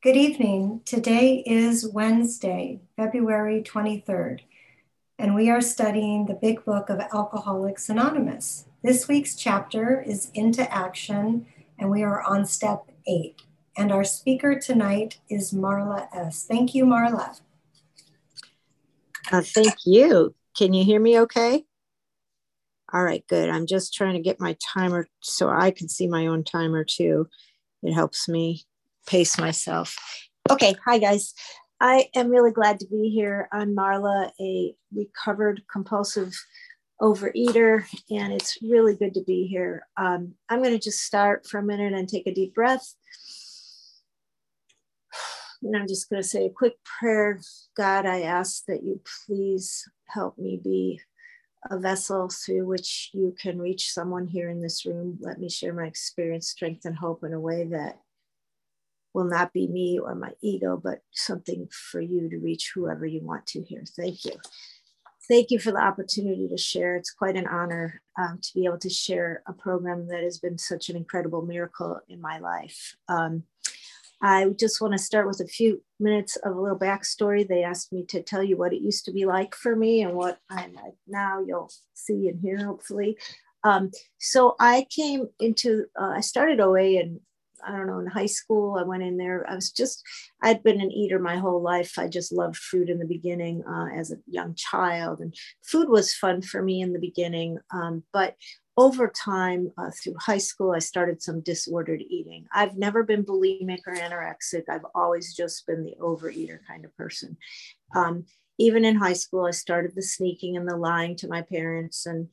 Good evening. Today is Wednesday, February 23rd, and we are studying the big book of Alcoholics Anonymous. This week's chapter is Into Action, and we are on step eight. And our speaker tonight is Marla S. Thank you, Marla. Uh, thank you. Can you hear me okay? All right, good. I'm just trying to get my timer so I can see my own timer too. It helps me pace myself. Okay, hi guys. I am really glad to be here. I'm Marla, a recovered compulsive overeater, and it's really good to be here. Um, I'm going to just start for a minute and take a deep breath. And I'm just going to say a quick prayer. God, I ask that you please help me be a vessel through which you can reach someone here in this room. Let me share my experience, strength, and hope in a way that will not be me or my ego, but something for you to reach whoever you want to here. Thank you. Thank you for the opportunity to share. It's quite an honor um, to be able to share a program that has been such an incredible miracle in my life. Um, I just want to start with a few minutes of a little backstory. They asked me to tell you what it used to be like for me and what I'm like now. You'll see and hear, hopefully. Um, so I came into, uh, I started OA in I don't know, in high school, I went in there. I was just, I'd been an eater my whole life. I just loved food in the beginning uh, as a young child. And food was fun for me in the beginning. Um, but over time, uh, through high school, I started some disordered eating. I've never been bulimic or anorexic. I've always just been the overeater kind of person. Um, even in high school, I started the sneaking and the lying to my parents and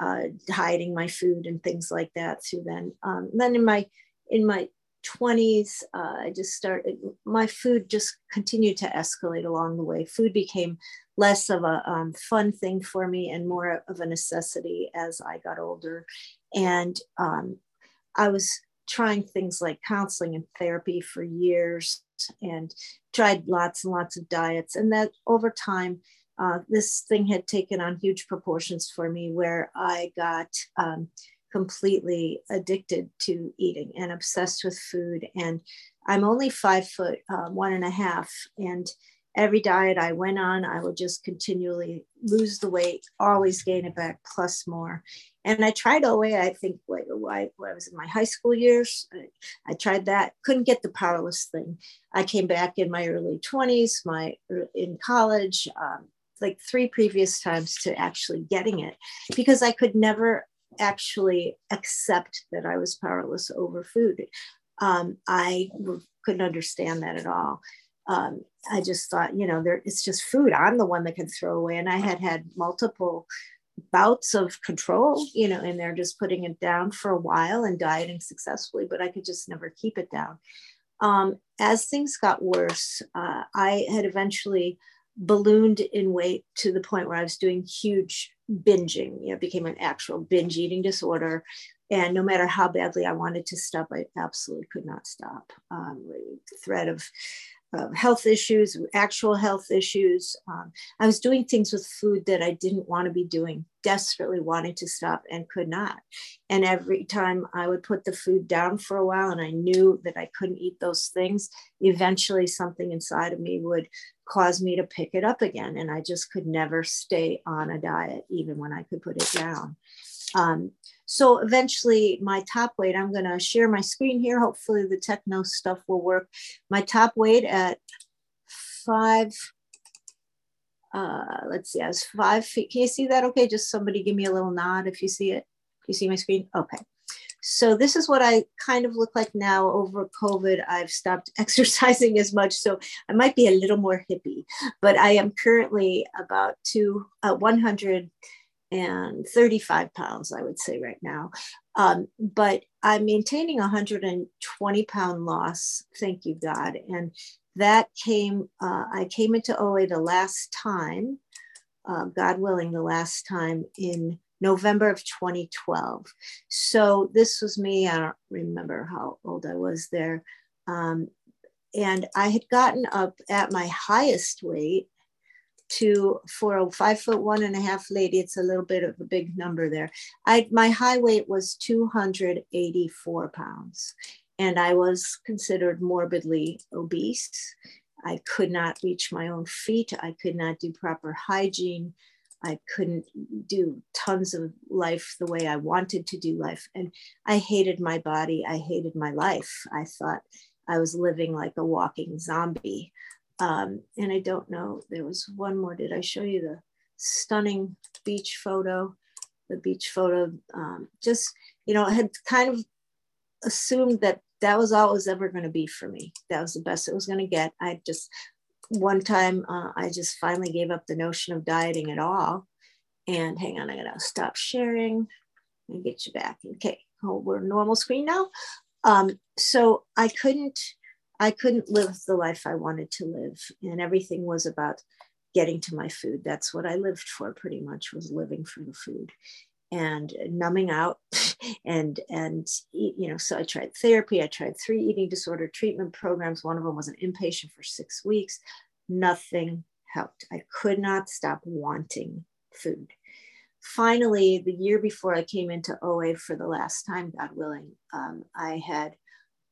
uh, hiding my food and things like that through then. Um, then in my in my 20s, uh, I just started, my food just continued to escalate along the way. Food became less of a um, fun thing for me and more of a necessity as I got older. And um, I was trying things like counseling and therapy for years and tried lots and lots of diets. And that over time, uh, this thing had taken on huge proportions for me where I got um, completely addicted to eating and obsessed with food. And I'm only five foot uh, one and a half. And every diet I went on, I would just continually lose the weight, always gain it back, plus more. And I tried OA, I think, like, when I was in my high school years. I, I tried that, couldn't get the powerless thing. I came back in my early 20s, my in college, um, like three previous times to actually getting it because I could never actually accept that I was powerless over food. Um, I couldn't understand that at all. Um, I just thought, you know, there it's just food. I'm the one that can throw away, and I had had multiple bouts of control, you know, and they're just putting it down for a while and dieting successfully, but I could just never keep it down. Um, as things got worse, uh, I had eventually ballooned in weight to the point where I was doing huge binging. You know, became an actual binge eating disorder. And no matter how badly I wanted to stop, I absolutely could not stop. Um, threat of uh, health issues, actual health issues. Um, I was doing things with food that I didn't want to be doing, desperately wanting to stop and could not. And every time I would put the food down for a while and I knew that I couldn't eat those things, eventually something inside of me would cause me to pick it up again. And I just could never stay on a diet, even when I could put it down. Um, so eventually my top weight, I'm going to share my screen here. Hopefully the techno stuff will work. My top weight at five, uh, let's see, I was five feet. Can you see that? Okay, just somebody give me a little nod if you see it. You see my screen? Okay. So this is what I kind of look like now over COVID. I've stopped exercising as much, so I might be a little more hippie, but I am currently about two, uh, 100 and 35 pounds, I would say right now. Um, but I'm maintaining 120 pound loss, thank you, God. And that came, uh, I came into OA the last time, uh, God willing, the last time in November of 2012. So this was me, I don't remember how old I was there. Um, and I had gotten up at my highest weight to for a five foot one and a half lady it's a little bit of a big number there i my high weight was 284 pounds and I was considered morbidly obese. I could not reach my own feet. I could not do proper hygiene. I couldn't do tons of life the way I wanted to do life. And I hated my body. I hated my life. I thought I was living like a walking zombie. Um, and I don't know, there was one more. Did I show you the stunning beach photo? The beach photo, um, just, you know, I had kind of assumed that that was all it was ever going to be for me. That was the best it was going to get. I just one time uh, I just finally gave up the notion of dieting at all. And hang on, I gotta stop sharing and get you back. Okay, oh, we're normal screen now. Um, so I couldn't, I couldn't live the life I wanted to live, and everything was about getting to my food. That's what I lived for, pretty much, was living for the food and numbing out and and you know so i tried therapy i tried three eating disorder treatment programs. One of them was an inpatient for six weeks. Nothing helped. I could not stop wanting food. Finally the year before i came into oa for the last time god willing um, i had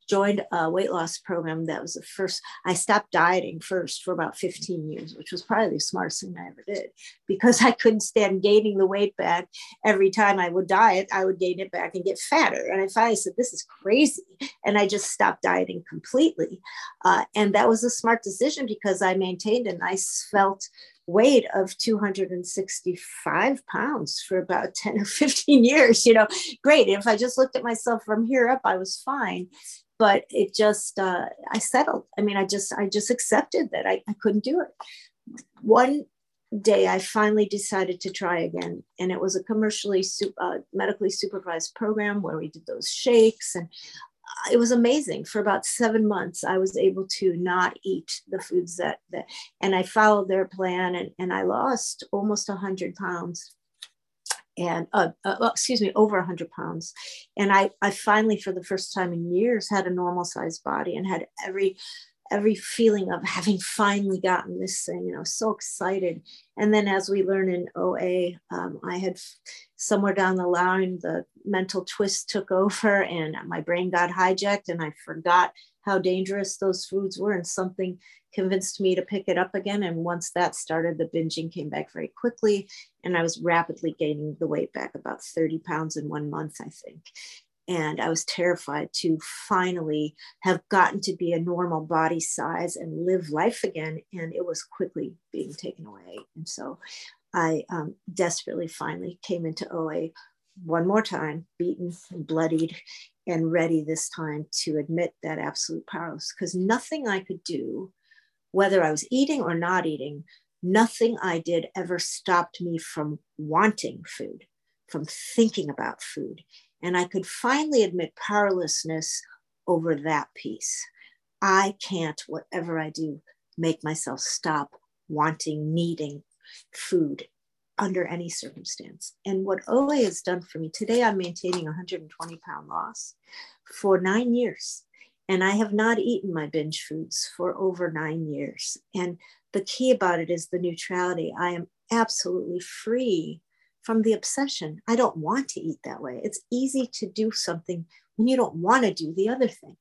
joined a weight loss program that was the first i stopped dieting first for about 15 years which was probably the smartest thing i ever did. Because i couldn't stand gaining the weight back. Every time i would diet i would gain it back and get fatter. And i finally said this is crazy. And i just stopped dieting completely. Uh, and that was a smart decision because i maintained a nice felt weight of 265 pounds for about 10 or 15 years you know. Great if i just looked at myself from here up i was fine but it just uh, i settled. I mean i just i just accepted that I, I couldn't do it. One day i finally decided to try again and it was a commercially uh, medically supervised program where we did those shakes and uh, it was amazing. For about seven months i was able to not eat the foods that, that and i followed their plan and, and i lost almost 100 pounds and uh, uh, excuse me, over 100 pounds. And I, I finally, for the first time in years, had a normal sized body and had every every feeling of having finally gotten this thing, and i was so excited. And then as we learn in OA, um, I had somewhere down the line, the mental twist took over and my brain got hijacked and I forgot how dangerous those foods were and something convinced me to pick it up again. And once that started, the binging came back very quickly. And I was rapidly gaining the weight back about 30 pounds in one month, I think. And I was terrified to finally have gotten to be a normal body size and live life again. And it was quickly being taken away. And so I um, desperately finally came into OA one more time, beaten and bloodied, and ready this time to admit that absolute powerlessness because nothing I could do whether I was eating or not eating, nothing I did ever stopped me from wanting food, from thinking about food. And I could finally admit powerlessness over that piece. I can't, whatever I do, make myself stop wanting, needing food under any circumstance. And what OA has done for me today, I'm maintaining 120 pound loss for nine years. And I have not eaten my binge foods for over nine years. And the key about it is the neutrality. I am absolutely free from the obsession. I don't want to eat that way. It's easy to do something when you don't want to do the other thing.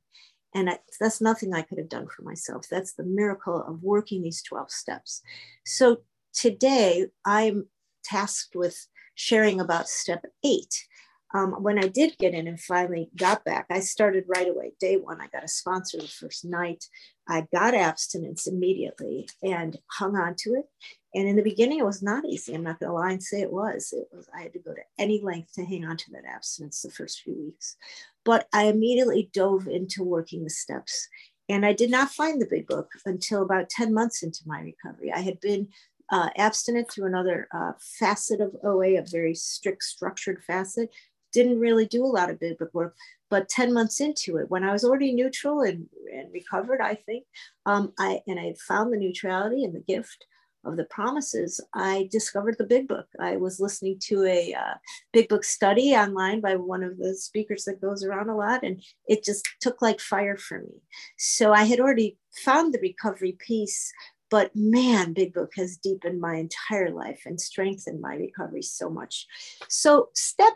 And I, that's nothing I could have done for myself. That's the miracle of working these 12 steps. So today I'm tasked with sharing about step eight, um, when I did get in and finally got back, I started right away. Day one, I got a sponsor the first night. I got abstinence immediately and hung on to it. And in the beginning, it was not easy. I'm not going to lie and say it was. It was. I had to go to any length to hang on to that abstinence the first few weeks. But I immediately dove into working the steps. And I did not find the big book until about 10 months into my recovery. I had been uh, abstinent through another uh, facet of OA, a very strict, structured facet, didn't really do a lot of big book work. But 10 months into it, when I was already neutral and, and recovered, I think, um, I and I had found the neutrality and the gift of the promises, I discovered the big book. I was listening to a uh, big book study online by one of the speakers that goes around a lot, and it just took like fire for me. So I had already found the recovery piece, but man, Big Book has deepened my entire life and strengthened my recovery so much. So, step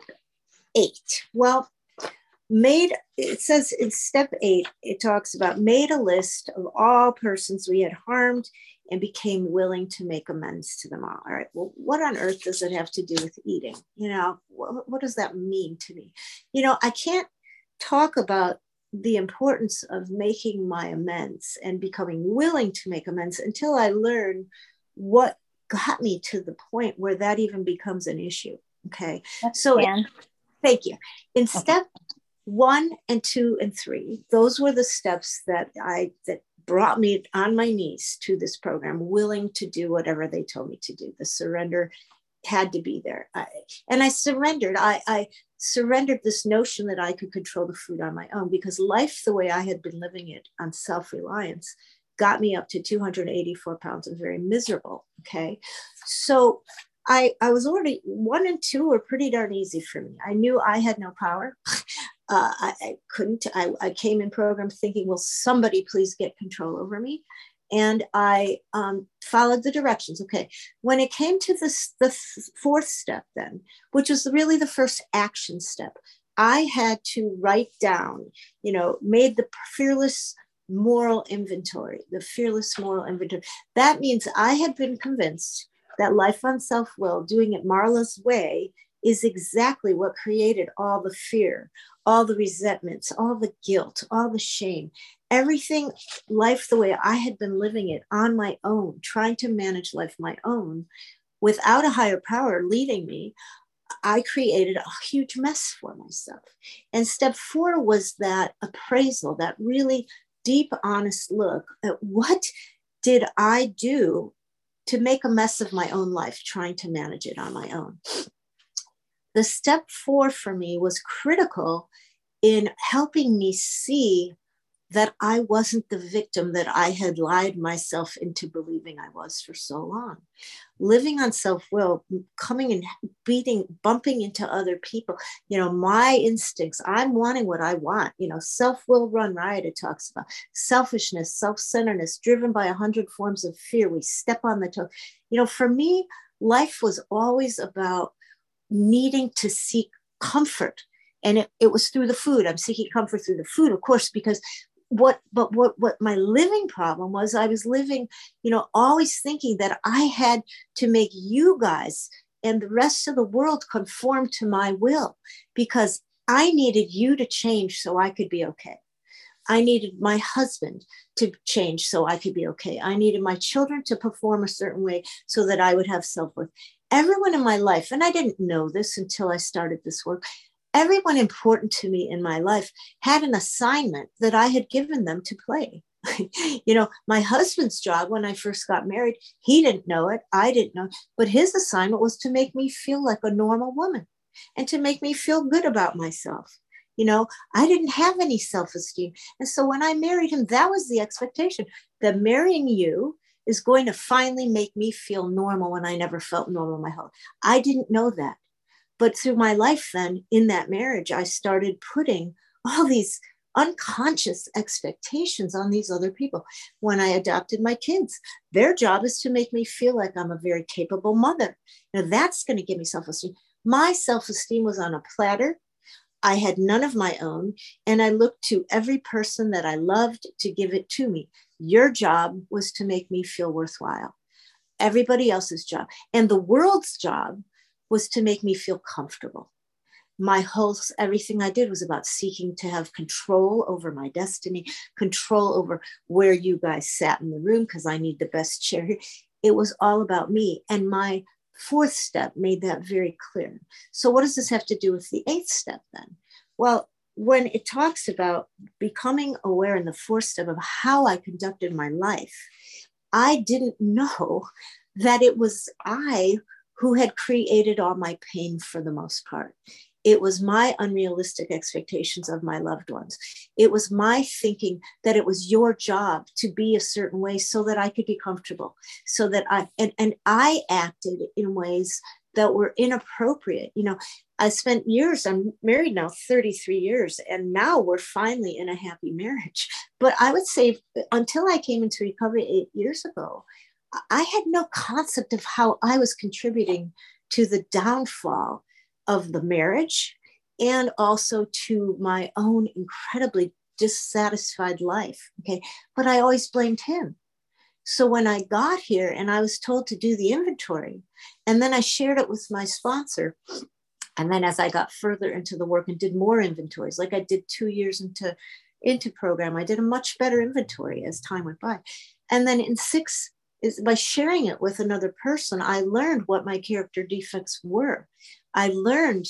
eight. Well, made it says in step eight it talks about made a list of all persons we had harmed and became willing to make amends to them all all right well what on earth does it have to do with eating you know what, what does that mean to me you know i can't talk about the importance of making my amends and becoming willing to make amends until i learn what got me to the point where that even becomes an issue okay? That's so thank you. In okay. step one and two and three those were the steps that i that brought me on my knees to this program willing to do whatever they told me to do. The surrender had to be there. I, and i surrendered. I, I surrendered this notion that i could control the food on my own because life the way i had been living it on self-reliance got me up to 284 pounds and very miserable okay so I, I was already one and two were pretty darn easy for me. I knew I had no power. Uh, I, I, couldn't. I, I, came in program thinking, will somebody please get control over me? And I um, followed the directions. Okay. When it came to this, the fourth step, then, which was really the first action step, I had to write down, you know, made the fearless moral inventory, the fearless moral inventory. That means I had been convinced that life on self will, doing it Marla's way, is exactly what created all the fear, all the resentments, all the guilt, all the shame, everything, life the way I had been living it on my own, trying to manage life my own without a higher power leading me. I created a huge mess for myself. And step four was that appraisal, that really deep, honest look at what did I do to make a mess of my own life, trying to manage it on my own the step four for me was critical in helping me see that I wasn't the victim that I had lied myself into believing I was for so long. Living on self will, coming and beating, bumping into other people, you know, my instincts, I'm wanting what I want. You know, self will run riot, it talks about selfishness, self centeredness, driven by a hundred forms of fear. We step on the toe. You know, for me, life was always about needing to seek comfort and it, it was through the food i'm seeking comfort through the food of course because what but what what my living problem was i was living you know always thinking that i had to make you guys and the rest of the world conform to my will because i needed you to change so i could be okay. I needed my husband to change so i could be okay. I needed my children to perform a certain way so that i would have self-worth. Everyone in my life, and I didn't know this until I started this work, everyone important to me in my life had an assignment that I had given them to play. you know, my husband's job when I first got married, he didn't know it. I didn't know, but his assignment was to make me feel like a normal woman and to make me feel good about myself. You know, I didn't have any self esteem. And so when I married him, that was the expectation that marrying you is going to finally make me feel normal when I never felt normal my whole. I didn't know that. But through my life then in that marriage, I started putting all these unconscious expectations on these other people. When I adopted my kids, their job is to make me feel like I'm a very capable mother. Now that's going to give me self-esteem. My self-esteem was on a platter. I had none of my own, and I looked to every person that I loved to give it to me. Your job was to make me feel worthwhile. Everybody else's job and the world's job was to make me feel comfortable. My whole everything I did was about seeking to have control over my destiny, control over where you guys sat in the room because I need the best chair. It was all about me. And my fourth step made that very clear. So, what does this have to do with the eighth step then? Well, when it talks about becoming aware in the fourth step of how I conducted my life, I didn't know that it was I who had created all my pain for the most part. It was my unrealistic expectations of my loved ones. It was my thinking that it was your job to be a certain way so that I could be comfortable, so that I, and, and I acted in ways that were inappropriate. You know, I spent years, I'm married now 33 years, and now we're finally in a happy marriage. But I would say until I came into recovery eight years ago, I had no concept of how I was contributing to the downfall of the marriage and also to my own incredibly dissatisfied life. Okay. But I always blamed him. So when I got here and I was told to do the inventory, and then I shared it with my sponsor. And then as I got further into the work and did more inventories, like I did two years into, into program, I did a much better inventory as time went by. And then in six is by sharing it with another person, I learned what my character defects were. I learned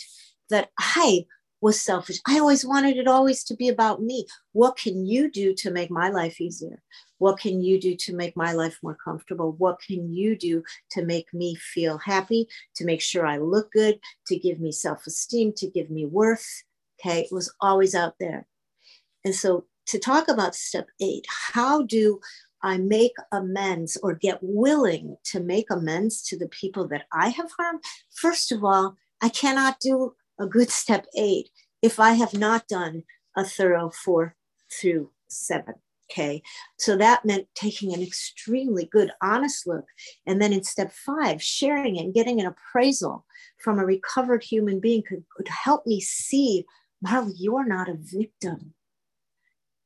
that I was selfish. I always wanted it always to be about me. What can you do to make my life easier? What can you do to make my life more comfortable? What can you do to make me feel happy, to make sure I look good, to give me self esteem, to give me worth? Okay, it was always out there. And so to talk about step eight, how do I make amends or get willing to make amends to the people that I have harmed? First of all, I cannot do a good step eight if I have not done a thorough four through seven. Okay. So that meant taking an extremely good, honest look. And then in step five, sharing and getting an appraisal from a recovered human being could, could help me see Marley, you're not a victim.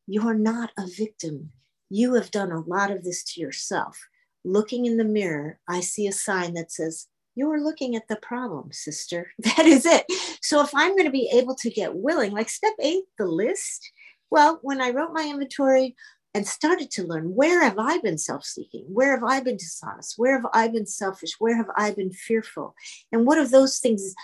You're not a victim. You have done a lot of this to yourself. Looking in the mirror, I see a sign that says, you're looking at the problem, sister. That is it. So if I'm going to be able to get willing, like step eight, the list, well, when I wrote my inventory and started to learn where have I been self seeking? Where have I been dishonest? Where have I been selfish? Where have I been fearful? And what have those things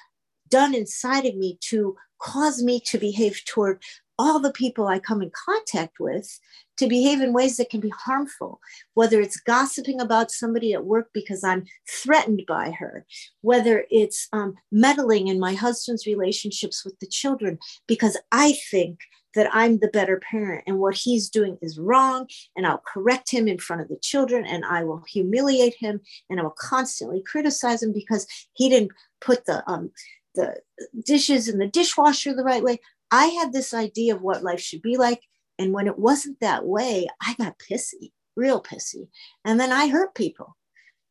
done inside of me to cause me to behave toward all the people I come in contact with to behave in ways that can be harmful, whether it's gossiping about somebody at work because I'm threatened by her, whether it's um, meddling in my husband's relationships with the children because I think that I'm the better parent and what he's doing is wrong, and I'll correct him in front of the children and I will humiliate him and I will constantly criticize him because he didn't put the um, the dishes in the dishwasher the right way. I had this idea of what life should be like. And when it wasn't that way, I got pissy, real pissy. And then I hurt people.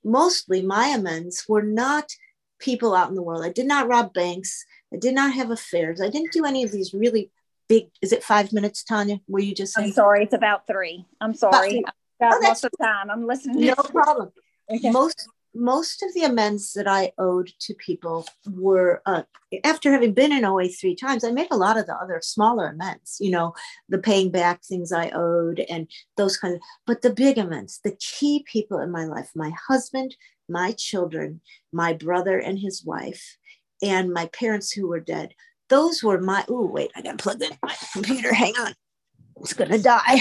Mostly my amends were not people out in the world. I did not rob banks. I did not have affairs. I didn't do any of these really big. Is it five minutes, Tanya? Were you just saying? I'm sorry. It's about three. I'm sorry. I've got oh, lots of time. I'm listening. No problem. Okay. Most most of the amends that I owed to people were uh, after having been in OA three times, I made a lot of the other smaller amends, you know, the paying back things I owed and those kinds of, but the big amends, the key people in my life, my husband, my children, my brother and his wife, and my parents who were dead. Those were my, oh, wait, I got to plug in my computer. Hang on. It's to die.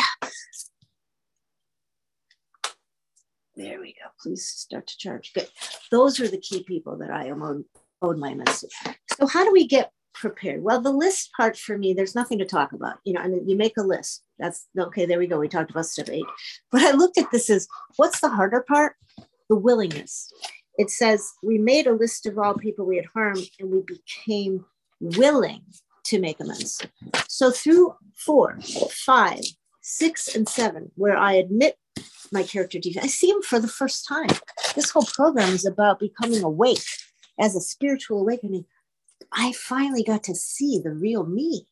There we go. Please start to charge. Good. Those are the key people that I owed, owed my message. So how do we get prepared? Well, the list part for me, there's nothing to talk about. You know, I mean, you make a list. That's okay. There we go. We talked about step eight. But I looked at this as what's the harder part? The willingness. It says we made a list of all people we had harmed and we became willing to make amends. So through four, five, six, and seven, where I admit my character defect. I see him for the first time. This whole program is about becoming awake as a spiritual awakening. I finally got to see the real me.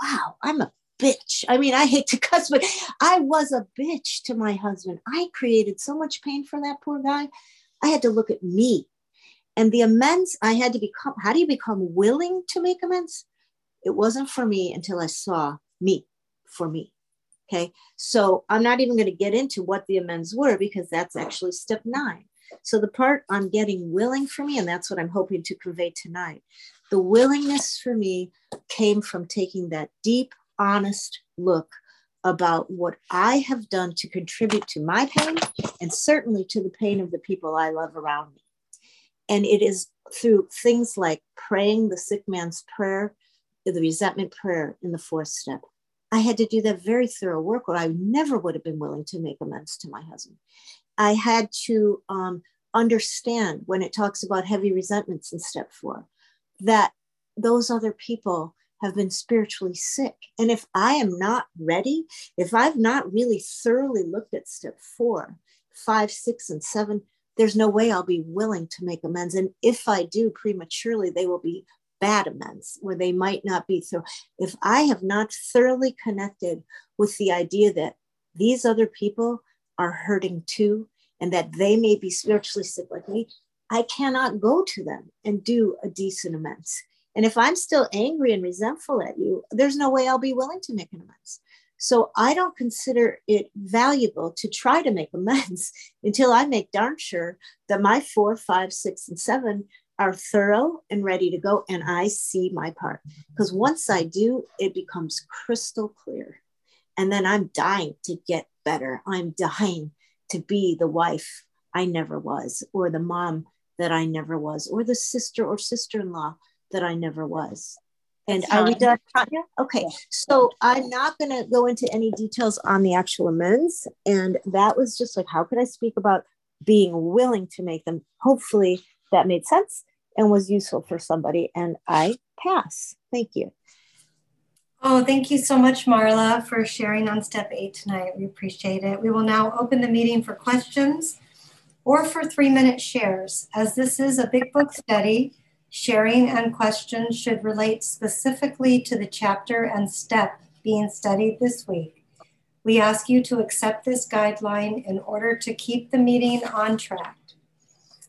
Wow, I'm a bitch. I mean, I hate to cuss, but I was a bitch to my husband. I created so much pain for that poor guy. I had to look at me and the amends I had to become. How do you become willing to make amends? It wasn't for me until I saw me for me. Okay, so I'm not even going to get into what the amends were because that's actually step nine. So the part on getting willing for me, and that's what I'm hoping to convey tonight, the willingness for me came from taking that deep, honest look about what I have done to contribute to my pain and certainly to the pain of the people I love around me. And it is through things like praying the sick man's prayer, the resentment prayer in the fourth step, I had to do that very thorough work, or I never would have been willing to make amends to my husband. I had to um, understand when it talks about heavy resentments in step four that those other people have been spiritually sick. And if I am not ready, if I've not really thoroughly looked at step four, five, six, and seven, there's no way I'll be willing to make amends. And if I do prematurely, they will be bad amends where they might not be. So if i have not thoroughly connected with the idea that these other people are hurting too and that they may be spiritually sick like me i cannot go to them and do a decent amends. And if i'm still angry and resentful at you there's no way i'll be willing to make an amends. So i don't consider it valuable to try to make amends until i make darn sure that my four five six and seven are thorough and ready to go and i see my part. Because once i do it becomes crystal clear. And then i'm dying to get better. I'm dying to be the wife i never was or the mom that i never was or the sister or sister-in-law that i never was. And are we done, Tanya? Okay, so I'm not going to go into any details on the actual amends. And that was just like, how could I speak about being willing to make them? Hopefully, that made sense and was useful for somebody. And I pass. Thank you. Oh, thank you so much, Marla, for sharing on step eight tonight. We appreciate it. We will now open the meeting for questions or for three minute shares. As this is a big book study, sharing and questions should relate specifically to the chapter and step being studied this week. We ask you to accept this guideline in order to keep the meeting on track.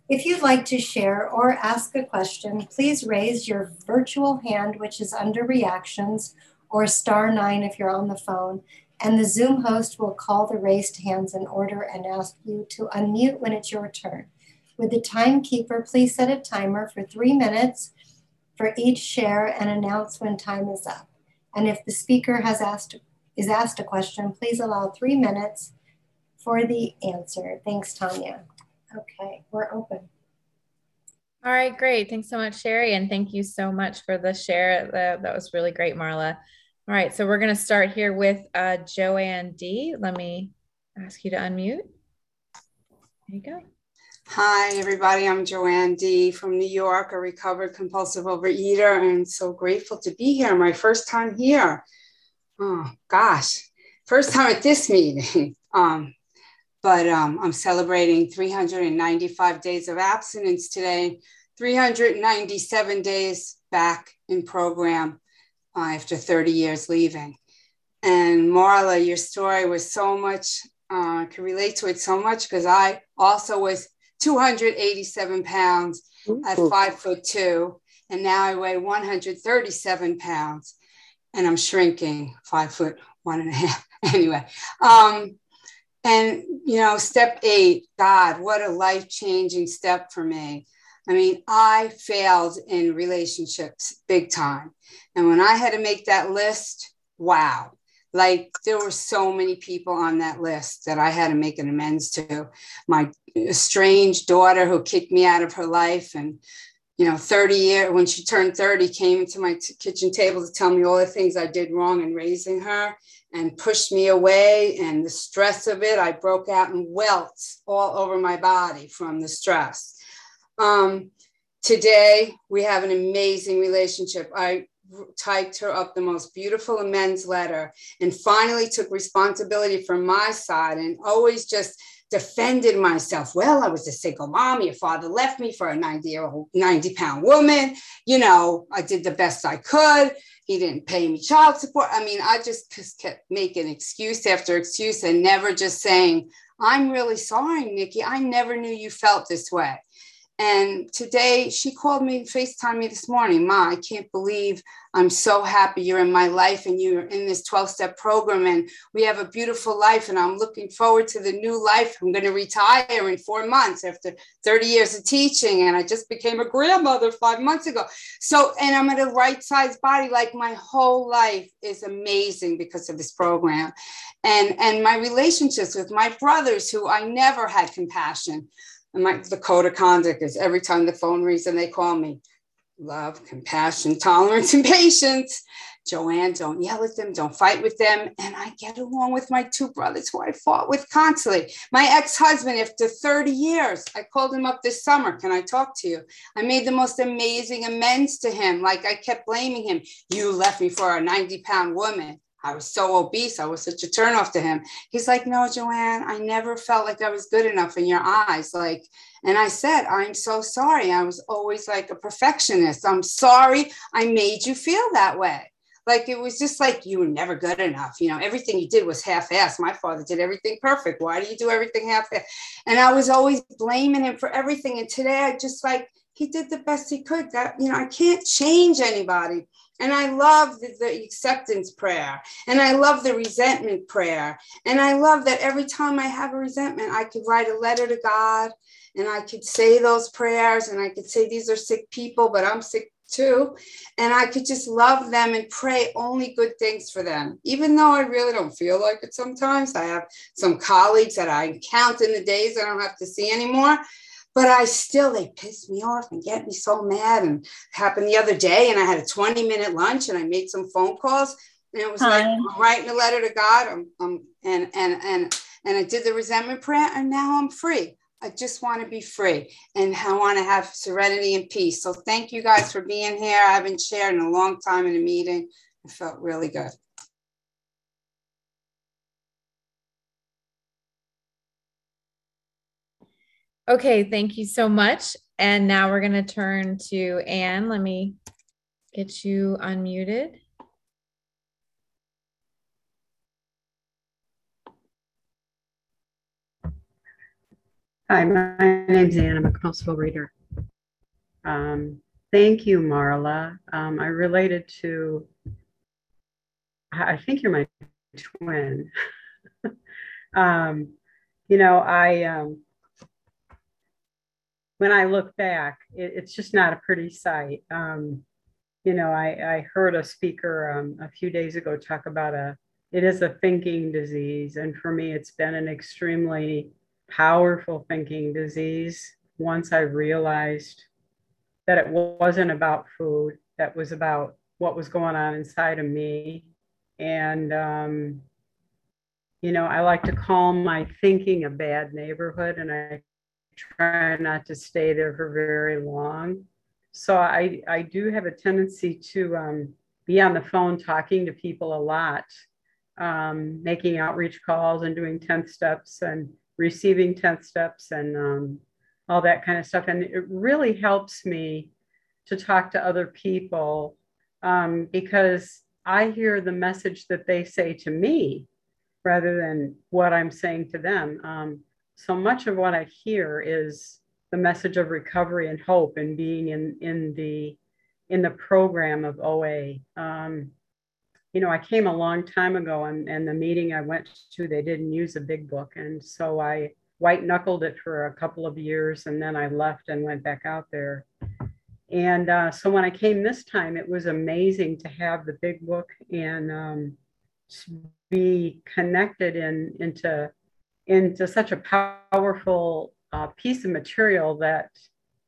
If you'd like to share or ask a question, please raise your virtual hand, which is under reactions, or star nine if you're on the phone, and the Zoom host will call the raised hands in order and ask you to unmute when it's your turn. With the timekeeper, please set a timer for three minutes for each share and announce when time is up. And if the speaker has asked is asked a question, please allow three minutes for the answer. Thanks, Tanya. Okay, we're open. All right, great. Thanks so much, Sherry. And thank you so much for the share. That, that was really great, Marla. All right, so we're going to start here with uh, Joanne D. Let me ask you to unmute. There you go. Hi, everybody. I'm Joanne D. from New York, a recovered compulsive overeater, and so grateful to be here. My first time here. Oh, gosh. First time at this meeting. Um, but um, I'm celebrating 395 days of abstinence today, 397 days back in program uh, after 30 years leaving. And Marla, your story was so much, uh, I could relate to it so much because I also was 287 pounds Ooh. at five foot two, and now I weigh 137 pounds, and I'm shrinking five foot one and a half. anyway, um, and, you know, step eight, God, what a life changing step for me. I mean, I failed in relationships big time. And when I had to make that list, wow, like there were so many people on that list that I had to make an amends to. My estranged daughter who kicked me out of her life and you know 30 years when she turned 30 came to my t- kitchen table to tell me all the things i did wrong in raising her and pushed me away. And the stress of it, I broke out in welts all over my body from the stress. Um, today, we have an amazing relationship. I typed her up the most beautiful amends letter and finally took responsibility from my side and always just defended myself. Well, I was a single mom. Your father left me for a 90 year old, 90 pound woman. You know, I did the best I could he didn't pay me child support. I mean, I just, just kept making excuse after excuse and never just saying, I'm really sorry, Nikki. I never knew you felt this way. And today she called me, FaceTime me this morning. Ma, I can't believe I'm so happy you're in my life and you're in this 12 step program and we have a beautiful life. And I'm looking forward to the new life. I'm going to retire in four months after 30 years of teaching. And I just became a grandmother five months ago. So, and I'm in a right size body. Like my whole life is amazing because of this program. And, and my relationships with my brothers who I never had compassion and my the code of conduct is every time the phone rings and they call me, love, compassion, tolerance, and patience. Joanne, don't yell at them, don't fight with them. And I get along with my two brothers who I fought with constantly. My ex husband, after 30 years, I called him up this summer. Can I talk to you? I made the most amazing amends to him. Like I kept blaming him. You left me for a 90 pound woman. I was so obese. I was such a turnoff to him. He's like, No, Joanne, I never felt like I was good enough in your eyes. Like, and I said, I'm so sorry. I was always like a perfectionist. I'm sorry I made you feel that way. Like it was just like you were never good enough. You know, everything you did was half-assed. My father did everything perfect. Why do you do everything half-assed? And I was always blaming him for everything. And today I just like he did the best he could. That you know, I can't change anybody. And I love the, the, acceptance prayer. And I love the resentment prayer. And I love that every time I have a resentment, I could write a letter to God and I could say those prayers and I could say, These are sick people, but I'm sick too. And I could just love them and pray only good things for them, even though I really don't feel like it sometimes. I have some colleagues that I count in the days I don't have to see anymore. But I still, they piss me off and get me so mad. And happened the other day, and I had a 20 minute lunch and I made some phone calls. And it was Hi. like I'm writing a letter to God. I'm, I'm, and, and, and, and I did the resentment prayer, and now I'm free. I just want to be free and I want to have serenity and peace. So thank you guys for being here. I haven't shared in a long time in a meeting. It felt really good. Okay, thank you so much. And now we're going to turn to Anne. Let me get you unmuted. Hi, my name's Anne. I'm a compulsive reader. Um, thank you, Marla. Um, I related to, I think you're my twin. um, you know, I, um, when I look back, it, it's just not a pretty sight. Um, you know, I, I heard a speaker um, a few days ago talk about a, it is a thinking disease. And for me, it's been an extremely powerful thinking disease once I realized that it wasn't about food, that was about what was going on inside of me. And, um, you know, I like to call my thinking a bad neighborhood, and I try not to stay there for very long. So I, I do have a tendency to um, be on the phone talking to people a lot, um, making outreach calls and doing 10 steps and receiving 10th steps and um, all that kind of stuff. And it really helps me to talk to other people um, because I hear the message that they say to me rather than what I'm saying to them. So much of what I hear is the message of recovery and hope and being in, in the in the program of OA. Um, you know, I came a long time ago and, and the meeting I went to, they didn't use a big book. And so I white knuckled it for a couple of years and then I left and went back out there. And uh, so when I came this time, it was amazing to have the big book and um, be connected in, into, into such a powerful uh, piece of material that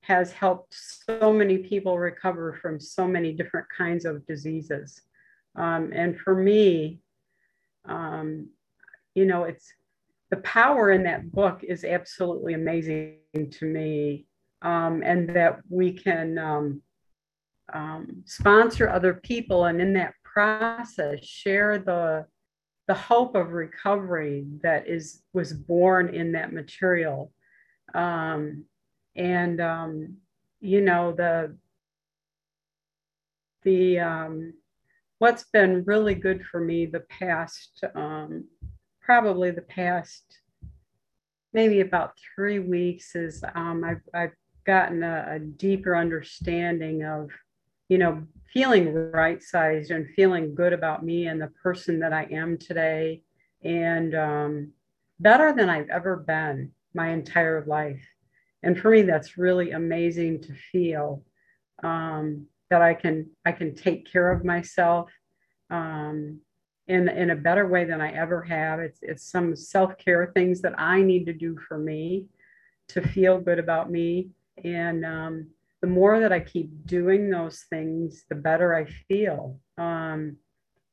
has helped so many people recover from so many different kinds of diseases. Um, and for me, um, you know, it's the power in that book is absolutely amazing to me. Um, and that we can um, um, sponsor other people and in that process share the the hope of recovery that is was born in that material. Um, and um, you know the the um, what's been really good for me the past, um, probably the past maybe about three weeks is um, I've, I've gotten a, a, deeper understanding of, you know, feeling right sized and feeling good about me and the person that I am today and um, better than I've ever been my entire life. And for me, that's really amazing to feel. Um, that I can I can take care of myself um, in in a better way than I ever have. It's it's some self care things that I need to do for me to feel good about me, and um, the more that I keep doing those things, the better I feel. Um,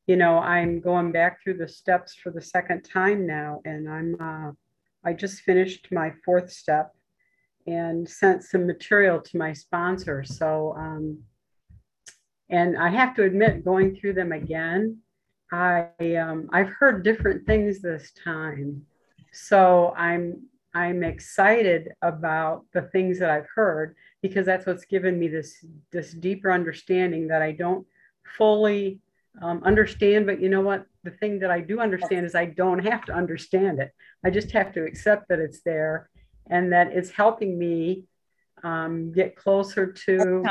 you know, I'm going back through the steps for the second time now, and I'm uh, I just finished my fourth step and sent some material to my sponsor. So um, and I have to admit, going through them again I um, I've heard different things this time, so I'm I'm excited about the things that I've heard because that's what's given me this this deeper understanding that I don't fully um, understand. But you know what? The thing that I do understand is I don't have to understand it. I just have to accept that it's there and that it's helping me um, get closer to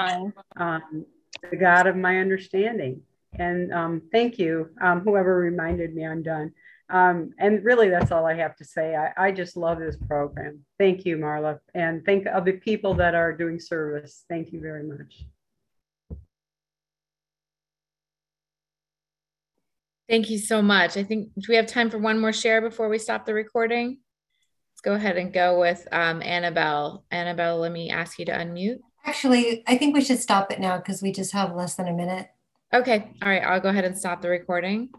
um, the God of my understanding. And um, thank you, um, whoever reminded me I'm done. Um, and really, that's all I have to say. I, I, just love this program. Thank you, Marla. And thank the people that are doing service. Thank you very much. Thank you so much. I think, do we have time for one more share before we stop the recording? Let's go ahead and go with um, Annabelle. Annabelle, let me ask you to unmute. Actually, I think we should stop it now because we just have less than a minute. Okay. All right. I'll go ahead and stop the recording.